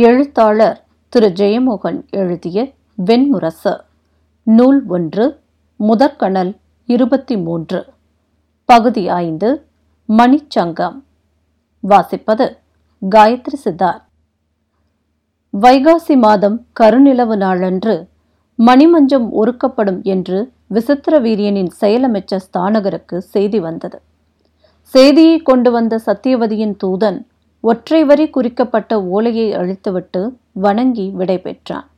எழுத்தாளர் திரு. ஜெயமோகன் எழுதிய வெண்முரசு. நூல் ஒன்று முதற்கணல் இருபத்தி மூன்று பகுதி ஐந்து மணிச்சங்கம். வாசிப்பது காயத்ரி சித்தார். வைகாசி மாதம் கருநிலவு நாளன்று மணிமஞ்சம் ஒருக்கப்படும் என்று விசித்திர வீரியனின் செயலமைச்சர் ஸ்தானகருக்கு செய்தி வந்தது. செய்தியை கொண்டு வந்த சத்தியவதியின் தூதன் ஒற்றை வரி குறிக்கப்பட்ட ஓலையை அழித்துவிட்டு வணங்கி விடை பெற்றான்.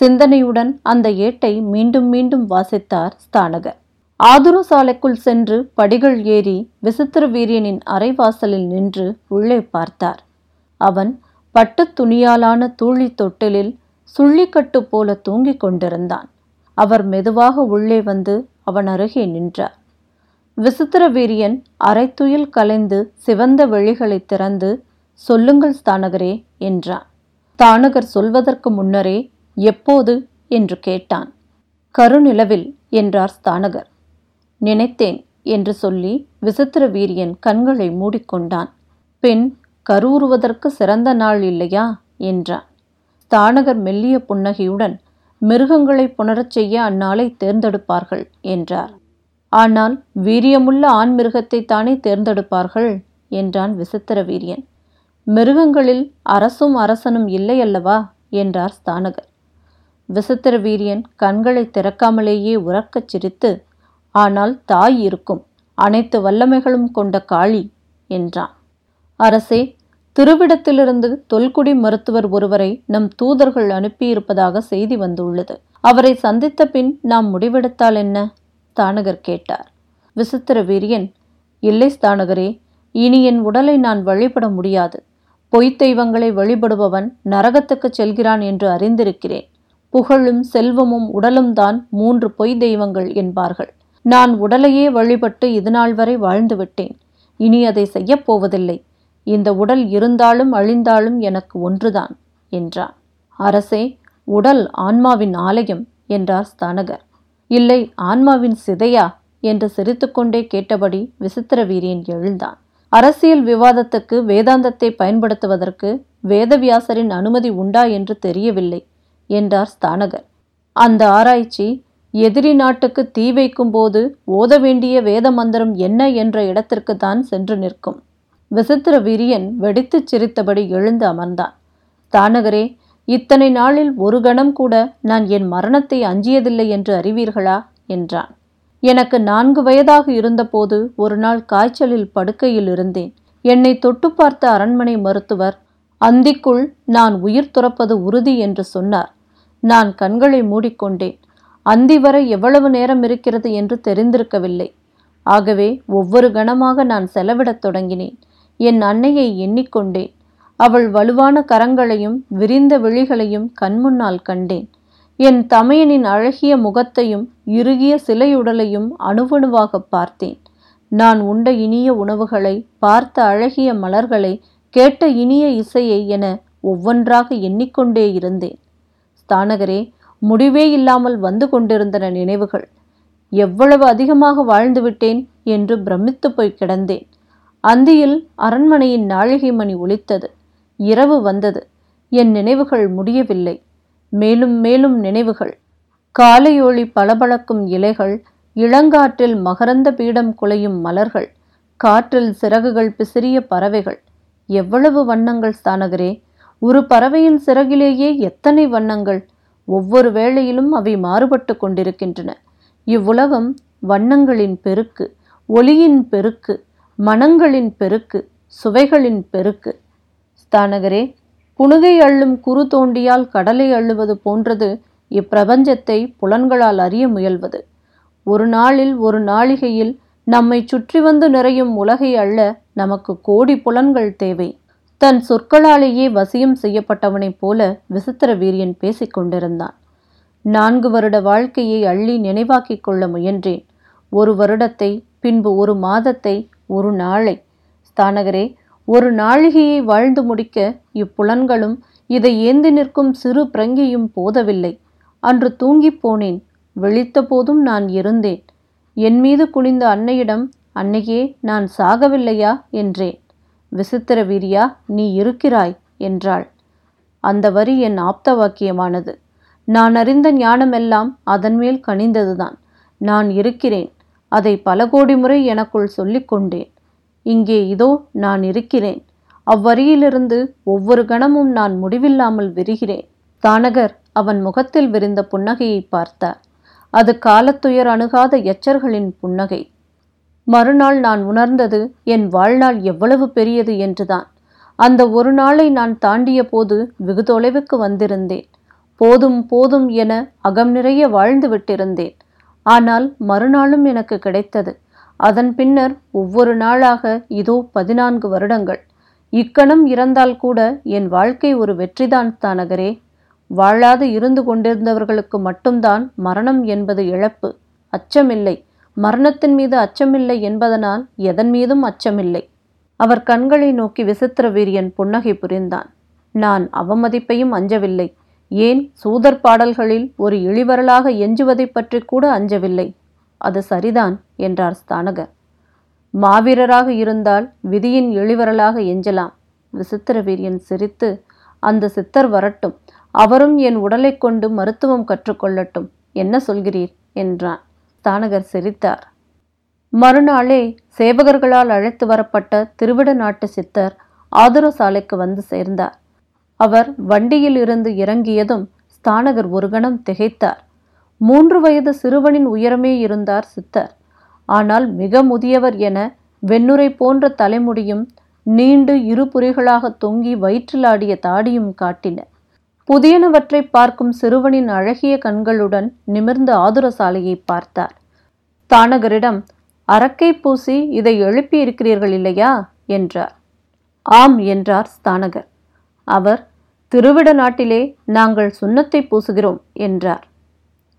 சிந்தனையுடன் அந்த ஏட்டை மீண்டும் மீண்டும் வாசித்தார் ஸ்தானகர். ஆதுரு சாலைக்குள் சென்று படிகள் ஏறி விசித்திர வீரியனின் அரைவாசலில் நின்று உள்ளே பார்த்தார். அவன் பட்டுத் துணியாலான தூளி தொட்டிலில் சுள்ளிக்கட்டு போல தூங்கிக் கொண்டிருந்தான். அவர் மெதுவாக உள்ளே வந்து அவன் அருகே நின்றார். விசித்திர வீரியன் அரைத்துயில் கலைந்து சிவந்த வெளிகளை திறந்து சொல்லுங்கள் ஸ்தானகரே என்றான். ஸ்தானகர் சொல்வதற்கு முன்னரே எப்போது என்று கேட்டான். கருநிலவில் என்றார் ஸ்தானகர். நினைத்தேன் என்று சொல்லி விசித்திர வீரியன் கண்களை மூடிக்கொண்டான். பின் கருவுறுவதற்கு சிறந்த நாள் இல்லையா என்றான். ஸ்தானகர் மெல்லிய புன்னகையுடன் மிருகங்களை புணரச் செய்ய அந்நாளை தேர்ந்தெடுப்பார்கள் என்றார். ஆனால் வீரியமுள்ள ஆண் மிருகத்தை தானே தேர்ந்தெடுப்பார்கள் என்றான் விசித்திர வீரியன். மிருகங்களில் அரசும் அரசனும் இல்லை அல்லவா என்றார் ஸ்தானகர். விசித்திர வீரியன் கண்களை திறக்காமலேயே உறக்கச் சிரித்து ஆனால் தாய் இருக்கும். அனைத்து வல்லமைகளும் கொண்ட காளி என்றான். அரசே திருவிடத்திலிருந்து தொல்குடி மருத்துவர் ஒருவரை நம் தூதர்கள் அனுப்பியிருப்பதாக செய்தி வந்துள்ளது. அவரை சந்தித்த பின் நாம் முடிவெடுத்தால் என்ன? ஸ்தானகர் கேட்டார். விசித்திர வீரியன் இல்லை ஸ்தானகரே இனி என் உடலை நான் வழிபட முடியாது. பொய்த் தெய்வங்களை வழிபடுபவன் நரகத்துக்கு செல்கிறான் என்று அறிந்திருக்கிறேன். புகழும் செல்வமும் உடலும் தான் மூன்று பொய் தெய்வங்கள் என்பார்கள். நான் உடலையே வழிபட்டு இதுநாள் வரை வாழ்ந்துவிட்டேன் இனி அதை செய்யப் போவதில்லை. இந்த உடல் இருந்தாலும் அழிந்தாலும் எனக்கு ஒன்றுதான் என்றான். அரசே உடல் ஆன்மாவின் ஆலயம் என்றார் ஸ்தானகர். இல்லை ஆன்மாவின் சிதையா? என்று சிரித்துக்கொண்டே கேட்டபடி விசித்திர வீரியன் எழுந்தான். அரசியல் விவாதத்துக்கு வேதாந்தத்தை பயன்படுத்துவதற்கு வேதவியாசரின் அனுமதி உண்டா என்று தெரியவில்லை என்றார் ஸ்தானகர். அந்த ஆராய்ச்சி எதிரி நாட்டுக்கு தீ வைக்கும் போது ஓத வேண்டிய வேத மந்திரம் என்ன என்ற இடத்திற்கு தான் சென்று நிற்கும். விசித்திர வீரியன் வெடித்துச் சிரித்தபடி எழுந்து அமர்ந்தான். ஸ்தானகரே இத்தனை நாளில் ஒரு கணம் கூட நான் என் மரணத்தை அஞ்சியதில்லை என்று அறிவீர்களா? என்றான். எனக்கு நான்கு வயதாக இருந்தபோது ஒரு நாள் காய்ச்சலில் படுக்கையில் இருந்தேன். என்னை தொட்டு பார்த்த அரண்மனை மருத்துவர் அந்திக்குள் நான் உயிர் துறப்பது உறுதி என்று சொன்னார். நான் கண்களை மூடிக்கொண்டேன். அந்தி வரை எவ்வளவு நேரம் இருக்கிறது என்று தெரிந்திருக்கவில்லை. ஆகவே ஒவ்வொரு கணமாக நான் செலவிடத் தொடங்கினேன். என் அன்னையை எண்ணிக்கொண்டேன். அவள் வலுவான கரங்களையும் விரிந்த விழிகளையும் கண்முன்னால் கண்டேன். என் தமையனின் அழகிய முகத்தையும் இறுகிய சிலையுடலையும் அணுவணுவாக பார்த்தேன். நான் உண்ட இனிய உணவுகளை பார்த்த அழகிய மலர்களை கேட்ட இனிய இசையை என ஒவ்வொன்றாக எண்ணிக்கொண்டே இருந்தேன். ஸ்தானகரே முடிவே இல்லாமல் வந்து கொண்டிருந்தன நினைவுகள். எவ்வளவு அதிகமாக வாழ்ந்துவிட்டேன் என்று பிரமித்து போய் கிடந்தேன். அந்தியில் அரண்மனையின் நாழிகை மணி ஒலித்தது. இரவு வந்தது. என் நினைவுகள் முடியவில்லை. மேலும் மேலும் நினைவுகள். காலையொளி பளபளக்கும் இலைகள் இளங்காற்றில் மகரந்த பீடம் குலையும் மலர்கள் காற்றில் சிறகுகள் பிசிறிய பறவைகள். எவ்வளவு வண்ணங்கள் ஸ்தானகரே! ஒரு பறவையின் சிறகிலேயே எத்தனை வண்ணங்கள்! ஒவ்வொரு வேளையிலும் அவை மாறுபட்டு கொண்டிருக்கின்றன. இவ்வுலகம் வண்ணங்களின் பெருக்கு ஒளியின் பெருக்கு மனங்களின் பெருக்கு சுவைகளின் பெருக்கு. ஸ்தானகரே புனுகை அள்ளும் குறு தோண்டியால் கடலை அள்ளுவது போன்றது இப்பிரபஞ்சத்தை புலன்களால் அறிய முயல்வது. ஒரு நாளில் ஒரு நாளிகையில் நம்மை சுற்றி வந்து நிறையும் உலகை அள்ள நமக்கு கோடி புலன்கள் தேவை. தன் சொற்களாலேயே வசியம் செய்யப்பட்டவனைப் போல விசித்திர வீரியன் பேசிக் கொண்டிருந்தான். நான்கு வருட வாழ்க்கையை அள்ளி நினைவாக்கிக் கொள்ள முயன்றேன். ஒரு வருடத்தை பின்பு ஒரு மாதத்தை ஒரு நாளை. ஸ்தானகரே ஒரு நாழிகையை வாழ்ந்து முடிக்க இப்புலன்களும் இதை ஏந்தி நிற்கும் சிறு பிரங்கியும் போதவில்லை. அன்று தூங்கிப் போனேன். விழித்த போதும் நான் இருந்தேன். என் மீது குனிந்த அன்னையிடம் அன்னையே நான் சாகவில்லையா? என்றேன். விசித்திர வீரியா நீ இருக்கிறாய் என்றாள். அந்த வரி என் ஆப்த வாக்கியமானது. நான் அறிந்த ஞானமெல்லாம் அதன் மேல் கனிந்ததுதான். நான் இருக்கிறேன். அதை பல கோடி முறை எனக்குள் சொல்லிக் கொண்டேன். இங்கே இதோ நான் இருக்கிறேன். அவ்வரியிலிருந்து ஒவ்வொரு கணமும் நான் முடிவில்லாமல் விரிகிறேன். தானகர் அவன் முகத்தில் விரிந்த புன்னகையை பார்த்தார். அது காலத்துயர் அணுகாத எச்சர்களின் புன்னகை. மறுநாள் நான் உணர்ந்தது என் வாழ்நாள் எவ்வளவு பெரியது என்றுதான். அந்த ஒரு நாளை நான் தாண்டிய போது வெகு தொலைவுக்கு வந்திருந்தேன். போதும் போதும் என அகம் நிறைய வாழ்ந்து விட்டிருந்தேன். ஆனால் மறுநாளும் எனக்கு கிடைத்தது. அதன் பின்னர் ஒவ்வொரு நாளாக இதோ பதினான்கு வருடங்கள். இக்கணம் இறந்தால் கூட என் வாழ்க்கை ஒரு வெற்றிதான் தானகரே. வாழாது இருந்து கொண்டிருந்தவர்களுக்கு மட்டும்தான் மரணம் என்பது இழப்பு. அச்சமில்லை. மரணத்தின் மீது அச்சமில்லை என்பதனால் எதன் மீதும் அச்சமில்லை. அவர் கண்களை நோக்கி விசித்திர வீரியன் புன்னகை புரிந்தான். நான் அவமதிப்பையும் அஞ்சவில்லை. ஏன்? சூதர் பாடல்களில் ஒரு இழிவரலாக எஞ்சுவதைப் பற்றி கூட அஞ்சவில்லை. அது சரிதான் என்றார் ஸ்தானகர். மாவீரராக இருந்தால் விதியின் இழிவரலாக எஞ்சலாம். விசித்திர வீரியன் சிரித்து அந்த சித்தர் வரட்டும். அவரும் என் உடலை கொண்டு மருத்துவம் கற்றுக்கொள்ளட்டும். என்ன சொல்கிறீர்? என்றான். ஸ்தானகர் சிரித்தார். மறுநாளே சேவகர்களால் அழைத்து வரப்பட்ட திருவிட நாட்டு சித்தர் ஆதுர சாலைக்கு வந்து சேர்ந்தார். அவர் வண்டியில் இருந்து இறங்கியதும் ஸ்தானகர் ஒரு கணம் திகைத்தார். மூன்று வயது சிறுவனின் உயரமே இருந்தார் சித்தர். ஆனால் மிக முதியவர் என வெண்ணுரை போன்ற தலைமுடியும் நீண்டு இரு புரிகளாக தொங்கி வயிற்றிலாடிய தாடியும் காட்டின. புதியனவற்றை பார்க்கும் சிறுவனின் அழகிய கண்களுடன் நிமிர்ந்த ஆதுரசாலையை பார்த்தார். தானகரிடம் அரக்கை பூசி இதை எழுப்பி இருக்கிறீர்கள் இல்லையா என்றார். ஆம் என்றார் ஸ்தானகர். அவர் திருவிட நாட்டிலே நாங்கள் சுண்ணத்தை பூசுகிறோம் என்றார்.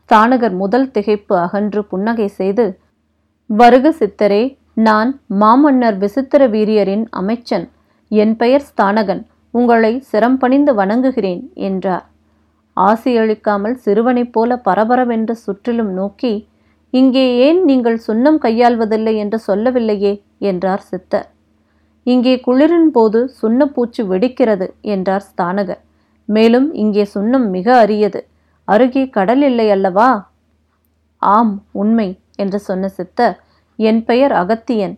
ஸ்தானகர் முதல் திகைப்பு அகன்று புன்னகை செய்து வருக சித்தரே நான் மாமன்னர் விசித்திர வீரியரின் அமைச்சன். என் பெயர் ஸ்தானகன். உங்களை சிரம் பணிந்து வணங்குகிறேன் என்றார். ஆசியளிக்காமல் சிறுவனைப் போல பரபரவென்று சுற்றிலும் நோக்கி இங்கே ஏன் நீங்கள் சுண்ணம் கையாள்வதில்லை என்று சொல்லவில்லையே? என்றார் சித்தர். இங்கே குளிரின் போது சுண்ணப்பூச்சி வெடிக்கிறது என்றார் ஸ்தானகர். மேலும் இங்கே சுண்ணம் மிக அரியது. அருகே கடல் இல்லை அல்லவா? ஆம் உண்மை என்று சொன்ன சித்தர் என் பெயர் அகத்தியன்.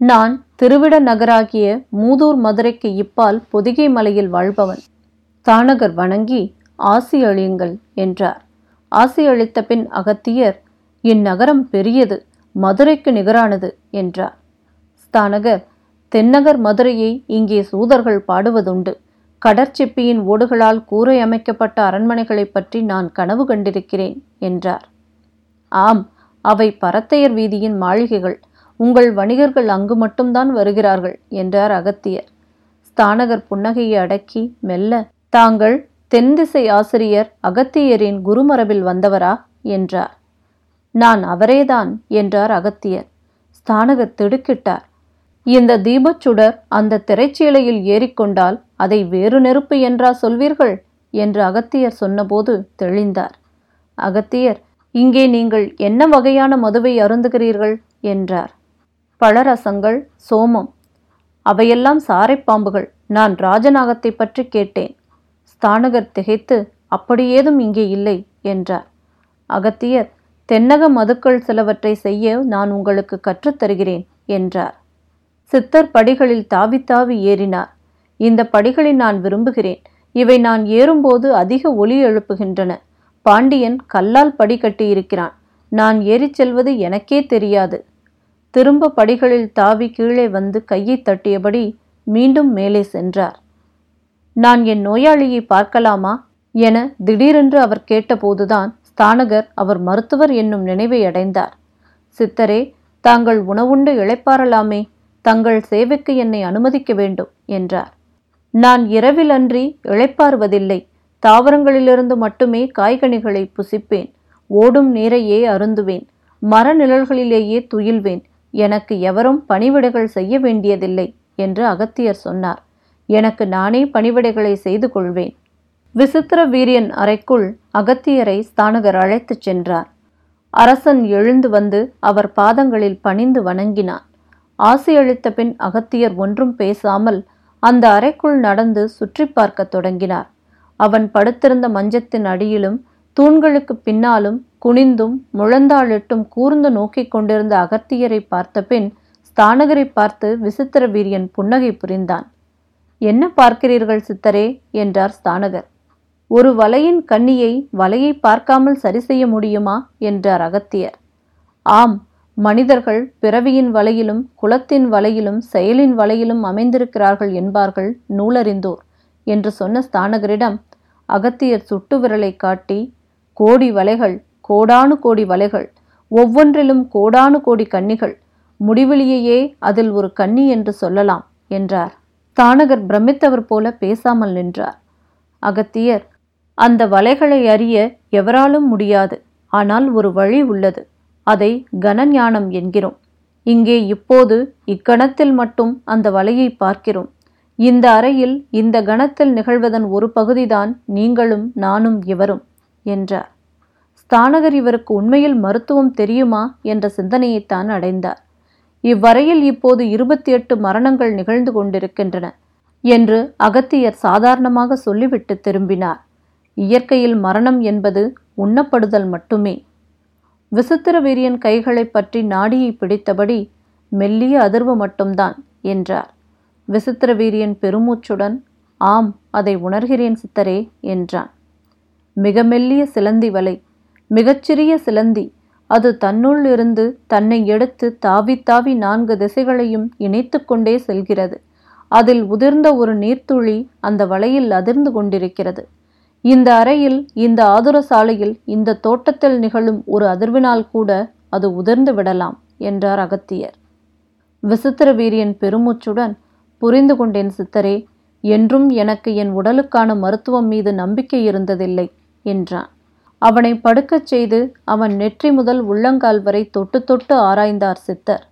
நான் திருவிட நகராகிய மூதூர் மதுரைக்கு இப்பால் பொதிகை மலையில் வாழ்பவன். தானகர் வணங்கி ஆசி அழியுங்கள் என்றார். ஆசி அளித்த பின் அகத்தியர் இந்நகரம் பெரியது மதுரைக்கு நிகரானது என்றார். ஸ்தானகர் தென்னகர் மதுரையை இங்கே சூதர்கள் பாடுவதுண்டு. கடற்சிப்பியின் ஓடுகளால் கூரை அமைக்கப்பட்ட அரண்மனைகளைப் பற்றி நான் கனவு கண்டிருக்கிறேன் என்றார். ஆம் அவை பரத்தையர் வீதியின் மாளிகைகள். உங்கள் வணிகர்கள் அங்கு மட்டும்தான் வருகிறார்கள் என்றார் அகத்தியர். ஸ்தானகர் புன்னகையை அடக்கி மெல்ல தாங்கள் தென்திசை ஆசிரியர் அகத்தியரின் குருமரபில் வந்தவரா? என்றார். நான் அவரேதான் என்றார் அகத்தியர். ஸ்தானகர் திடுக்கிட்டார். இந்த தீபச்சுடர் அந்த திரைச்சீலையில் ஏறிக்கொண்டால் அதை வேறு நெருப்பு என்றா சொல்வீர்கள்? என்று அகத்தியர் சொன்னபோது தெளிந்தார். அகத்தியர் இங்கே நீங்கள் என்ன வகையான மதுவை அருந்துகிறீர்கள்? என்றார். பழரசங்கள் சோமம். அவையெல்லாம் சாரைப்பாம்புகள் நான் ராஜநாகத்தை பற்றி கேட்டேன். ஸ்தானகர் திகைத்து அப்படியேதும் இங்கே இல்லை என்றார். அகத்தியர் தென்னக மதுக்கள் சிலவற்றை செய்ய நான் உங்களுக்கு கற்றுத்தருகிறேன் என்றார். சித்தர் படிகளில் தாவி தாவி ஏறினார். இந்த படிகளை நான் விரும்புகிறேன். இவை நான் ஏறும்போது அதிக ஒலி எழுப்புகின்றன. பாண்டியன் கல்லால் படி கட்டியிருக்கிறான். நான் ஏறிச் செல்வது எனக்கே தெரியாது. திரும்ப படிகளில் தாவி கீழே வந்து கையை தட்டியபடி மீண்டும் மேலே சென்றார். நான் என் நோயாளியை பார்க்கலாமா? என திடீரென்று அவர் கேட்டபோதுதான் ஸ்தானகர் அவர் மருத்துவர் என்னும் நினைவை அடைந்தார். சித்தரே தாங்கள் உணவுண்டு இளைப்பாறலாமே தங்கள் சேவைக்கு என்னை அனுமதிக்க வேண்டும் என்றார். நான் இரவில் அன்றி இளைப்பாறுவதில்லை. தாவரங்களிலிருந்து மட்டுமே காய்கனிகளை புசிப்பேன். ஓடும் நீரையே அருந்துவேன். மர நிழல்களிலேயே துயில்வேன். எனக்கு எவரும் பணிவிடைகள் செய்ய வேண்டியதில்லை என்று அகத்தியர் சொன்னார். எனக்கு நானே பணிவிடைகளை செய்து கொள்வேன். விசித்திர வீரியன் அறைக்குள் அகத்தியரை ஸ்தானகர் அழைத்துச் சென்றார். அரசன் எழுந்து வந்து அவர் பாதங்களில் பணிந்து வணங்கினான். ஆசியளித்த பின் அகத்தியர் ஒன்றும் பேசாமல் அந்த அறைக்குள் நடந்து சுற்றி பார்க்கத் தொடங்கினார். அவன் படுத்திருந்த மஞ்சத்தின் அடியிலும் தூண்களுக்கு பின்னாலும் குனிந்தும் முழந்தாளிட்டும் கூர்ந்து நோக்கிக் கொண்டிருந்த அகத்தியரை பார்த்தபின் ஸ்தானகரை பார்த்து விசித்திர வீரியன் புன்னகை புரிந்தான். என்ன பார்க்கிறீர்கள் சித்தரே? என்றார் ஸ்தானகர். ஒரு வலையின் கண்ணியை வலையை பார்க்காமல் சரி செய்ய முடியுமா? என்றார் அகத்தியர். ஆம் மனிதர்கள் பிறவியின் வலையிலும் குலத்தின் வலையிலும் செயலின் வலையிலும் அமைந்திருக்கிறார்கள் என்பார்கள் நூலறிந்தோர். என்று சொன்ன ஸ்தானகரிடம் அகத்தியர் சுட்டு விரலை காட்டி கோடி வலைகள் கோடானு கோடி வலைகள் ஒவ்வொன்றிலும் கோடானு கோடி கன்னிகள் முடிவிலியையே அதில் ஒரு கன்னி என்று சொல்லலாம் என்றார். தானகர் பிரமித்தவர் போல பேசாமல் நின்றார். அகத்தியர் அந்த வலைகளை அறிய எவராலும் முடியாது ஆனால் ஒரு வழி உள்ளது. அதை கனஞானம் என்கிறோம். இங்கே இப்போது இக்கணத்தில் மட்டும் அந்த வலையை பார்க்கிறோம். இந்த அறையில் இந்த கணத்தில் நிகழ்வதன் ஒரு பகுதிதான் நீங்களும் நானும் இவரும் என்றார். ஸ்தானகர் இவருக்கு உண்மையில் மருத்துவம் தெரியுமா என்ற சிந்தனையைத்தான் அடைந்தார். இவ்வரையில் இப்போது இருபத்தி எட்டு மரணங்கள் நிகழ்ந்து கொண்டிருக்கின்றன என்று அகத்தியர் சாதாரணமாக சொல்லிவிட்டு திரும்பினார். இயற்கையில் மரணம் என்பது உண்ணப்படுதல் மட்டுமே. விசித்திர வீரியன் கைகளைப் பற்றி நாடியை பிடித்தபடி மெல்லிய அதிர்வு மட்டும்தான் என்றார். விசித்திர வீரியன் பெருமூச்சுடன் ஆம் அதை உணர்கிறேன் சித்தரே என்றான். மிக மெல்லிய சிலந்தி வலை மிகச்சிறிய சிலந்தி அது தன்னுள் இருந்து தன்னை எடுத்து தாவி தாவி நான்கு திசைகளையும் இணைத்து கொண்டே செல்கிறது. அதில் உதிர்ந்த ஒரு நீர்த்துளி அந்த வலையில் அதிர்ந்து கொண்டிருக்கிறது. இந்த அறையில் இந்த ஆதுர சாலையில் இந்த தோட்டத்தில் நிகழும் ஒரு அதிர்வினால் கூட அது உதிர்ந்து விடலாம் என்றார் அகத்தியர். விசித்திர வீரியன் பெருமூச்சுடன் புரிந்து கொண்டேன் சித்தரே என்றும் எனக்கு என் உடலுக்கான மருத்துவம் மீது நம்பிக்கை இருந்ததில்லை என்றான். அவனை படுக்கச் செய்து அவன் நெற்றி முதல் உள்ளங்கால் வரை தொட்டு தொட்டு ஆராய்ந்தார் சித்தர்.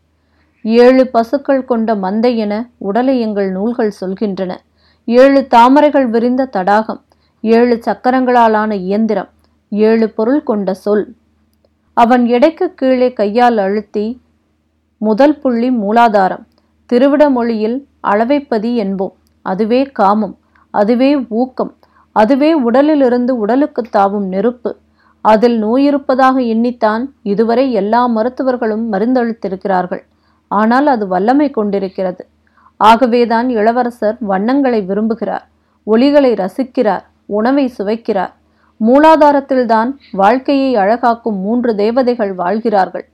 ஏழு பசுக்கள் கொண்ட மந்தை என உடலை எங்கள் நூல்கள் சொல்கின்றன. ஏழு தாமரைகள் விரிந்த தடாகம் ஏழு சக்கரங்களாலான இயந்திரம் ஏழு பொருள் கொண்ட சொல். அவன் எடைக்கு கீழே கையால் அழுத்தி முதல் புள்ளி மூலாதாரம் திருவிட மொழியில் அளவைப்பதி என்போம். அதுவே காமம் அதுவே ஊக்கம் அதுவே உடலிலிருந்து உடலுக்கு தாவும் நெருப்பு. அதில் நோயிருப்பதாக எண்ணித்தான் இதுவரை எல்லா மருத்துவர்களும் மருந்தளித்திருக்கிறார்கள். ஆனால் அது வல்லமை கொண்டிருக்கிறது. ஆகவேதான் இளவரசர் வண்ணங்களை விரும்புகிறார் ஒளிகளை ரசிக்கிறார் உணவை சுவைக்கிறார். மூலாதாரத்தில்தான் வாழ்க்கையை அழகாக்கும் மூன்று தேவதைகள் வாழ்கிறார்கள்.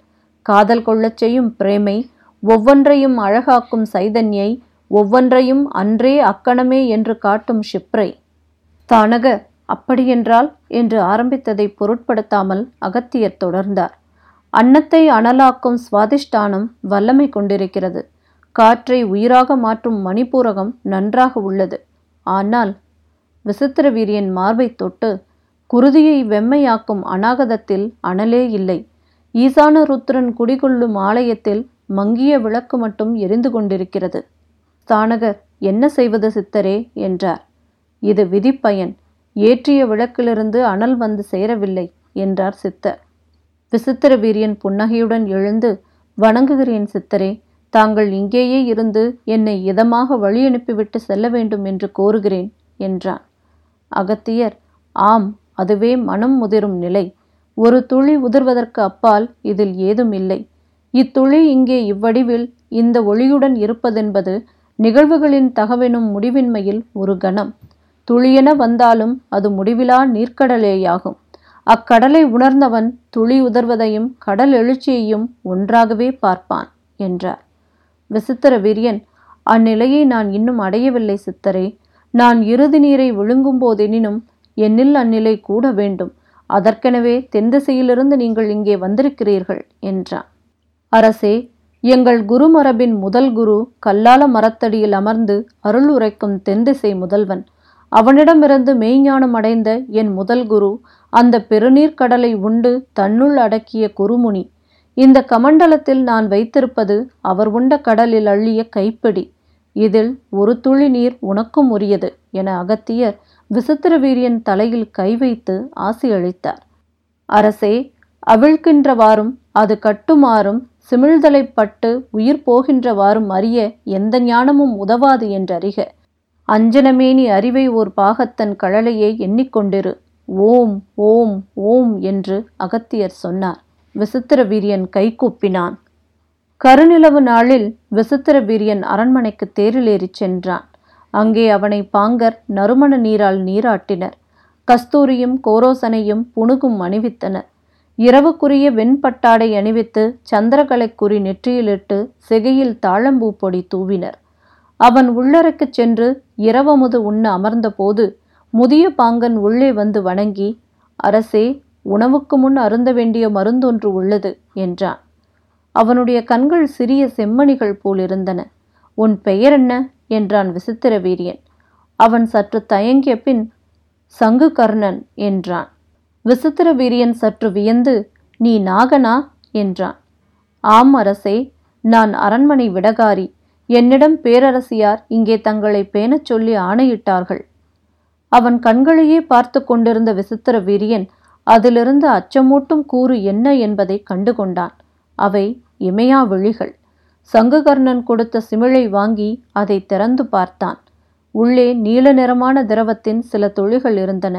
காதல் கொள்ளச் செய்யும் பிரேமை ஒவ்வொன்றையும் அழகாக்கும் சைதன்யை ஒவ்வொன்றையும் அன்றே அக்கணமே என்று காட்டும் ஷிப்ரை. தானக அப்படியென்றால்? என்று ஆரம்பித்ததை பொருட்படுத்தாமல் அகத்தியர் தொடர்ந்தார். அன்னத்தை அனலாக்கும் சுவாதிஷ்டானம் வல்லமை கொண்டிருக்கிறது. காற்றை உயிராக மாற்றும் மணிப்பூரகம் நன்றாக உள்ளது. ஆனால் விசித்திர வீரியன் மார்பை தொட்டு குருதியை வெம்மையாக்கும் அநாகதத்தில் அனலே இல்லை. ஈசான ருத்ரன் குடிகொள்ளும் ஆலயத்தில் மங்கிய விளக்கு மட்டும் எரிந்து கொண்டிருக்கிறது. ஸ்தானகர் என்ன செய்வது சித்தரே? என்றார். இது விதிப்பயன். ஏற்றிய விளக்கிலிருந்து அனல் வந்து சேரவில்லை என்றார் சித்தர். விசித்திர வீரியன் புன்னகையுடன் எழுந்து வணங்குகிறேன் சித்தரே தாங்கள் இங்கேயே இருந்து என்னை இதமாக வழி அனுப்பிவிட்டு செல்ல வேண்டும் என்று கோருகிறேன் என்றான். அகத்தியர் ஆம் அதுவே மனம் முதிரும் நிலை. ஒரு துளி உதிர்வதற்கு அப்பால் இதில் ஏதும் இல்லை. இத்துளி இங்கே இவ்வடிவில் இந்த ஒளியுடன் இருப்பதென்பது நிகழ்வுகளின் தகவெனும் முடிவின்மையில் ஒரு கணம். துளியென வந்தாலும் அது முடிவிலா நீர்க்கடலேயாகும். அக்கடலை உணர்ந்தவன் துளி உதர்வதையும் கடல் எழுச்சியையும் ஒன்றாகவே பார்ப்பான் என்றார். விசித்திர வீரியன் அந்நிலையை நான் இன்னும் அடையவில்லை சித்தரே. நான் இறுதி நீரை விழுங்கும் போதெனினும் என்னில் அந்நிலை கூட வேண்டும். அதற்கெனவே தென் திசையிலிருந்து நீங்கள் இங்கே வந்திருக்கிறீர்கள் என்றான். அரசே எங்கள் குருமரபின் முதல் குரு கல்லால மரத்தடியில் அமர்ந்து அருள் உரைக்கும் தென்திசை முதல்வன். அவனிடமிருந்து மெய்ஞானம் அடைந்த என் முதல் குரு அந்த பெருநீர் கடலை உண்டு தன்னுள் அடக்கிய குருமுனி. இந்த கமண்டலத்தில் நான் வைத்திருப்பது அவர் உண்ட கடலில் அள்ளிய கைப்பிடி. இதில் ஒரு துளி நீர் உனக்கும் உரியது என அகத்தியர் விசித்திர வீரியன் தலையில் கை வைத்து ஆசி அளித்தார். அரசே அவிழ்கின்றவாறும் அது கட்டுமாறும் சிமிழ்தலைப்பட்டு உயிர் போகின்றவாறும் அறிய எந்த ஞானமும் உதவாது என்றறிக. அஞ்சனமேனி அறிவை ஓர் பாகத்தன் கழலையே எண்ணிக்கொண்டிரு. ஓம் ஓம் ஓம் என்று அகத்தியர் சொன்னார். விசித்திர வீரியன் கைகூப்பினான் கருநிலவு நாளில் விசித்திர வீரியன் அரண்மனைக்கு தேரில் ஏறிச் சென்றான். அங்கே அவனை பாங்கர் நறுமண நீரால் நீராட்டினர். கஸ்தூரியும் கோரோசனையும் புணுகும் அணிவித்தனர். இரவுக்குரிய வெண்பட்டாடை அணிவித்து சந்திரகலைக்குறி நெற்றியிலிட்டு சிகையில் தாழம்பூ பொடி தூவினர். அவன் உள்ளறைக்குச் சென்று இரவமுது உண்ண அமர்ந்தபோது முதிய பாங்கன் உள்ளே வந்து வணங்கி அரசே உணவுக்கு முன் அருந்த வேண்டிய மருந்தொன்று உள்ளது என்றான். அவனுடைய கண்கள் சிறிய செம்மணிகள் போல் இருந்தன. உன் பெயர் என்ன? என்றான் விசித்திர வீரியன். அவன் சற்று தயங்கிய பின் சங்கு கர்ணன் என்றான். விசித்திர வீரியன் சற்று வியந்து நீ நாகனா? என்றான். ஆம் அரசே நான் அரண்மனை விடகாரி. என்னிடம் பேரரசியார் இங்கே தங்களை பேணச் சொல்லி ஆணையிட்டார்கள். அவன் கண்களையே பார்த்து கொண்டிருந்த விசித்திர வீரியன் அதிலிருந்து அச்சமூட்டும் கூறு என்ன என்பதை கண்டுகொண்டான். அவை இமையா விழிகள். சங்குகர்ணன் கொடுத்த சிமிழை வாங்கி அதை திறந்து பார்த்தான். உள்ளே நீல நிறமான திரவத்தின் சில துளிகள் இருந்தன.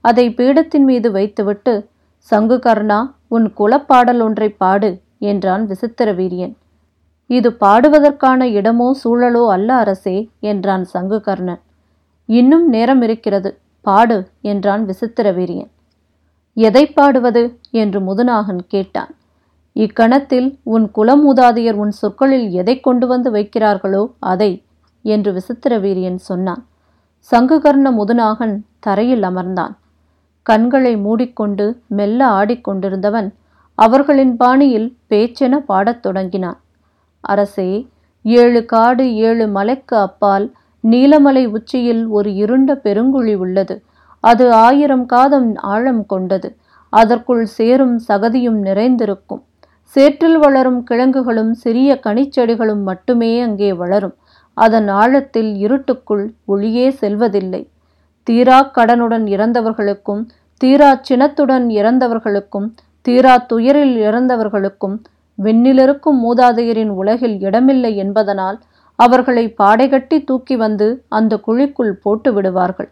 அதை பீடத்தின் மீது வைத்துவிட்டு சங்குகர்ணா உன் குலப்பாடல் ஒன்றை பாடு என்றான் விசித்திர வீரியன். இது பாடுவதற்கான இடமோ சூழலோ அல்ல அரசே என்றான் சங்குகர்ணன். இன்னும் நேரம் இருக்கிறது பாடு என்றான் விசித்திர வீரியன். எதை பாடுவது? என்று முதுநாகன் கேட்டான். இக்கணத்தில் உன் குலமூதாதையர் உன் சொற்களில் எதை கொண்டு வந்து வைக்கிறார்களோ அதை என்று விசித்திர வீரியன் சொன்னான். சங்குகர்ண முதுநாகன் தரையில் அமர்ந்தான். கண்களை மூடிக்கொண்டு மெல்ல ஆடிக்கொண்டிருந்தவன் அவர்களின் பாணியில் பேச்சென பாடத் தொடங்கினான். அரசே ஏழு காடு ஏழு மலைக்கு அப்பால் நீலமலை உச்சியில் ஒரு இருண்ட பெருங்குழி உள்ளது. அது ஆயிரம் காதம் ஆழம் கொண்டது. அதற்குள் சேரும் சகதியும் நிறைந்திருக்கும். சேற்றில் வளரும் கிழங்குகளும் சிறிய கனிச்செடிகளும் மட்டுமே அங்கே வளரும். அதன் ஆழத்தில் இருட்டுக்குள் ஒளியே செல்வதில்லை. தீரா கடனுடன் இறந்தவர்களுக்கும் தீரா சினத்துடன் இறந்தவர்களுக்கும் தீரா துயரில் இறந்தவர்களுக்கும் விண்ணிலிருக்கும் மூதாதையரின் உலகில் இடமில்லை என்பதனால் அவர்களை பாடைகட்டி தூக்கி வந்து அந்த குழிக்குள் போட்டு விடுவார்கள்.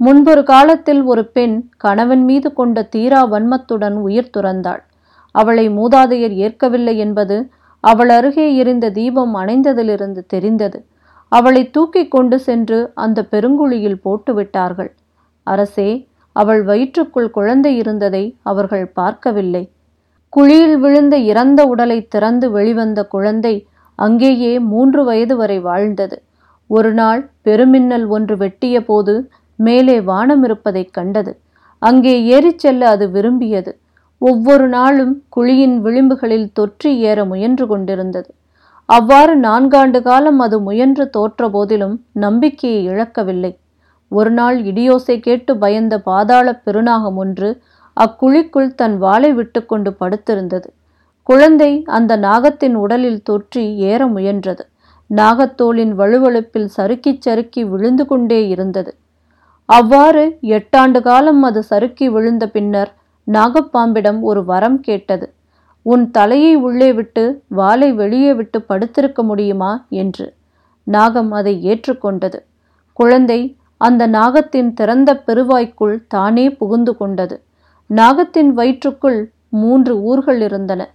முன்பொரு காலத்தில் ஒரு பெண் கணவன் மீது கொண்ட தீரா வன்மத்துடன் உயிர் துறந்தாள். அவளை மூதாதையர் ஏற்கவில்லை என்பது அவள் அருகே இருந்த தீபம் அணைந்ததிலிருந்து தெரிந்தது. அவளை தூக்கி கொண்டு சென்று அந்த பெருங்குழியில் போட்டு விட்டார்கள். அரசே அவள் வயிற்றுக்குள் குழந்தை இருந்ததை அவர்கள் பார்க்கவில்லை. குழியில் விழுந்த இறந்த உடலை திறந்து வெளிவந்த குழந்தை அங்கேயே மூன்று வயது வரை வாழ்ந்தது. ஒரு நாள் பெருமின்னல் ஒன்று வெட்டிய போது மேலே வானம் இருப்பதைக் கண்டது. அங்கே ஏறிச் செல்ல அது விரும்பியது. ஒவ்வொரு நாளும் குழியின் விளிம்புகளில் தொற்றி ஏற முயன்று கொண்டிருந்தது. அவ்வாறு நான்காண்டு காலம் அது முயன்று தோற்ற போதிலும் நம்பிக்கையை இழக்கவில்லை. ஒரு நாள் இடியோசை கேட்டு பயந்த பாதாள பெருநாகம் ஒன்று அக்குழிக்குள் தன் வாளை விட்டுக்கொண்டு படுத்திருந்தது. குழந்தை அந்த நாகத்தின் உடலில் தொற்றி ஏற முயன்றது. நாகத்தோளின் வலுவழுப்பில் சறுக்கிச் சறுக்கி விழுந்து கொண்டே இருந்தது. அவ்வாறு எட்டாண்டு காலம் அது சறுக்கி விழுந்த பின்னர் நாகப்பாம்பிடம் ஒரு வரம் கேட்டது. உன் தலையை உள்ளே விட்டு வாலை வெளியே விட்டு படுத்திருக்க முடியுமா? என்று. நாகம் அதை ஏற்றுக்கொண்டது. குழந்தை அந்த நாகத்தின் திறந்த பெருவாய்க்குள் தானே புகுந்து கொண்டது. நாகத்தின் வயிற்றுக்குள் மூன்று ஊர்கள் இருந்தன.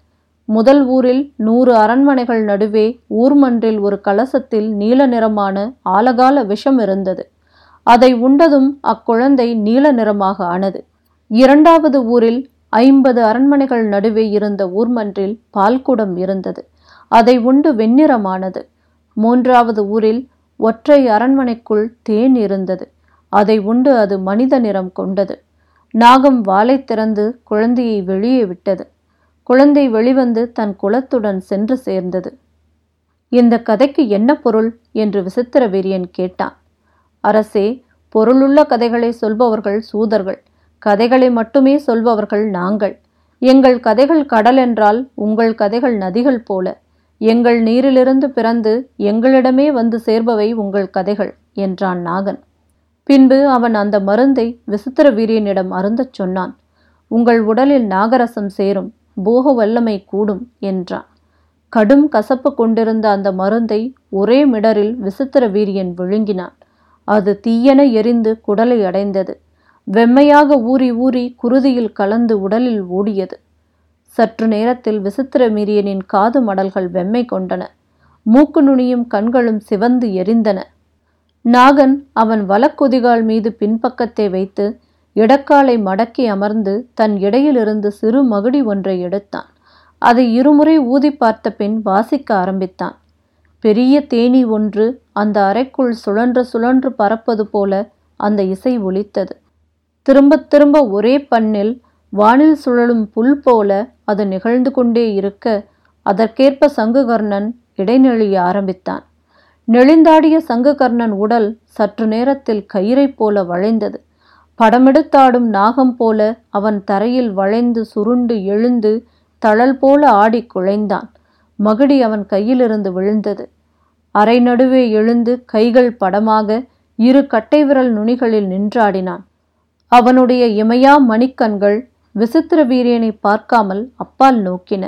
முதல் ஊரில் நூறு அரண்மனைகள் நடுவே ஊர்மன்றில் ஒரு கலசத்தில் நீல நிறமான ஆலகால விஷம் இருந்தது. அதை உண்டதும் அக்குழந்தை நீல நிறமாக ஆனது. இரண்டாவது ஊரில் ஐம்பது அரண்மனைகள் நடுவே இருந்த ஊர்மன்றில் பால்குடம் இருந்தது. அதை உண்டு வெண்ணிறமானது. மூன்றாவது ஊரில் ஒற்றை அரண்மனைக்குள் தேன் இருந்தது. அதை உண்டு அது மனித நிறம் கொண்டது. நாகம் வாலை திறந்து குழந்தையை வெளியே விட்டது. குழந்தை வெளிவந்து தன் குலத்துடன் சென்று சேர்ந்தது. இந்த கதைக்கு என்ன பொருள்? என்று விசித்திர வீரியன் கேட்டான். அரசே பொருளுள்ள கதைகளை சொல்பவர்கள் சூதர்கள். கதைகளை மட்டுமே சொல்பவர்கள் நாங்கள். எங்கள் கதைகள் கடல் என்றால் உங்கள் கதைகள் நதிகள் போல. எங்கள் நீரிலிருந்து பிறந்து எங்களிடமே வந்து சேர்பவை உங்கள் கதைகள் என்றான் நாகன். பின்பு அவன் அந்த மருந்தை விசித்திர வீரியனிடம் அருந்தச் சொன்னான். உங்கள் உடலில் நாகரசம் சேரும் போக வல்லமை கூடும் என்றான். கடும் கசப்பு கொண்டிருந்த அந்த மருந்தை ஒரே மிடரில் விசித்திர வீரியன் விழுங்கினான். அது தீயென எரிந்து குடலை அடைந்தது. வெம்மையாக ஊறி ஊறி குருதியில் கலந்து உடலில் ஓடியது. சற்று நேரத்தில் விசித்திர மீரியனின் காது மடல்கள் வெம்மை கொண்டன. மூக்கு நுனியும் கண்களும் சிவந்து எரிந்தன. நாகன் அவன் வலக்குதிகால் மீது பின்பக்கத்தை வைத்து இடக்காலை மடக்கி அமர்ந்து தன் இடையிலிருந்து சிறு மகுடி ஒன்றை எடுத்தான். அதை இருமுறை ஊதி பார்த்த பின் வாசிக்க ஆரம்பித்தான். பெரிய தேனி ஒன்று அந்த அறைக்குள் சுழன்று சுழன்று பறப்பது போல அந்த இசை ஒலித்தது. திரும்ப திரும்ப ஒரே பண்ணில் வானில் சுழலும் புல் போல அது நிகழ்ந்து கொண்டே இருக்க அதற்கேற்ப சங்குகர்ணன் இடைநெளிய ஆரம்பித்தான். நெளிந்தாடிய சங்குகர்ணன் உடல் சற்று நேரத்தில் கயிறைப் போல வளைந்தது. படமெடுத்தாடும் நாகம் போல அவன் தரையில் வளைந்து சுருண்டு எழுந்து தழல் போல ஆடி குழைந்தான். மகுடி அவன் கையிலிருந்து விழுந்தது. அரை நடுவே எழுந்து கைகள் படமாக இரு கட்டை விரல் நுனிகளில் நின்றாடினான். அவனுடைய இமையா மணிக்கண்கள் விசித்திர வீரியனை பார்க்காமல் அப்பால் நோக்கின.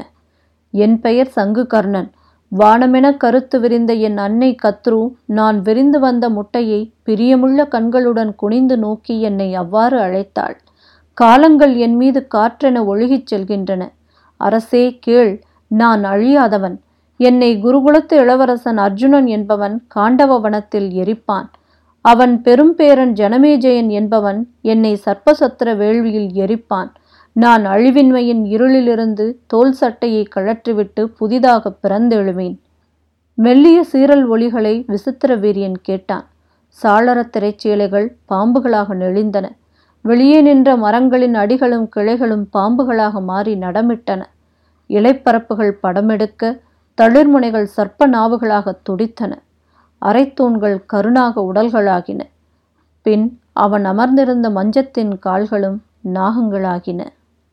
என் பெயர் சங்குகர்ணன். வானமென கருத்து விரிந்த என் அன்னை கத்ரு நான் விரிந்து வந்த முட்டையை பிரியமுள்ள கண்களுடன் குனிந்து நோக்கி என்னை அவ்வாறு அழைத்தாள். காலங்கள் என் மீது காற்றென ஒழுகிச் செல்கின்றன. அரசே கேள். நான் அழியாதவன். என்னை குருகுலத்து இளவரசன் அர்ஜுனன் என்பவன் காண்டவ வனத்தில் எரிப்பான். அவன் பெரும்பேரன் ஜனமேஜயன் என்பவன் என்னை சர்ப்பசத்திர வேள்வியில் எரிப்பான். நான் அழிவின்மையின் இருளிலிருந்து தோல் சட்டையை கழற்றிவிட்டு புதிதாக பிறந்தெழுவேன். மெல்லிய சீரல் ஒளிகளை விசித்திர வீரியன் கேட்டான். சாளர திரைச்சீலைகள் பாம்புகளாக நெளிந்தன. வெளியே நின்ற மரங்களின் அடிகளும் கிளைகளும் பாம்புகளாக மாறி நடமிட்டன. இலைப்பரப்புகள் படமெடுக்க தளிர்முனைகள் சர்ப்ப நாவுகளாக துடித்தன. அரைத்தூண்கள் கருணாக உடல்களாகின. பின் அவன் அமர்ந்திருந்த மஞ்சத்தின் கால்களும் நாகங்களாகின.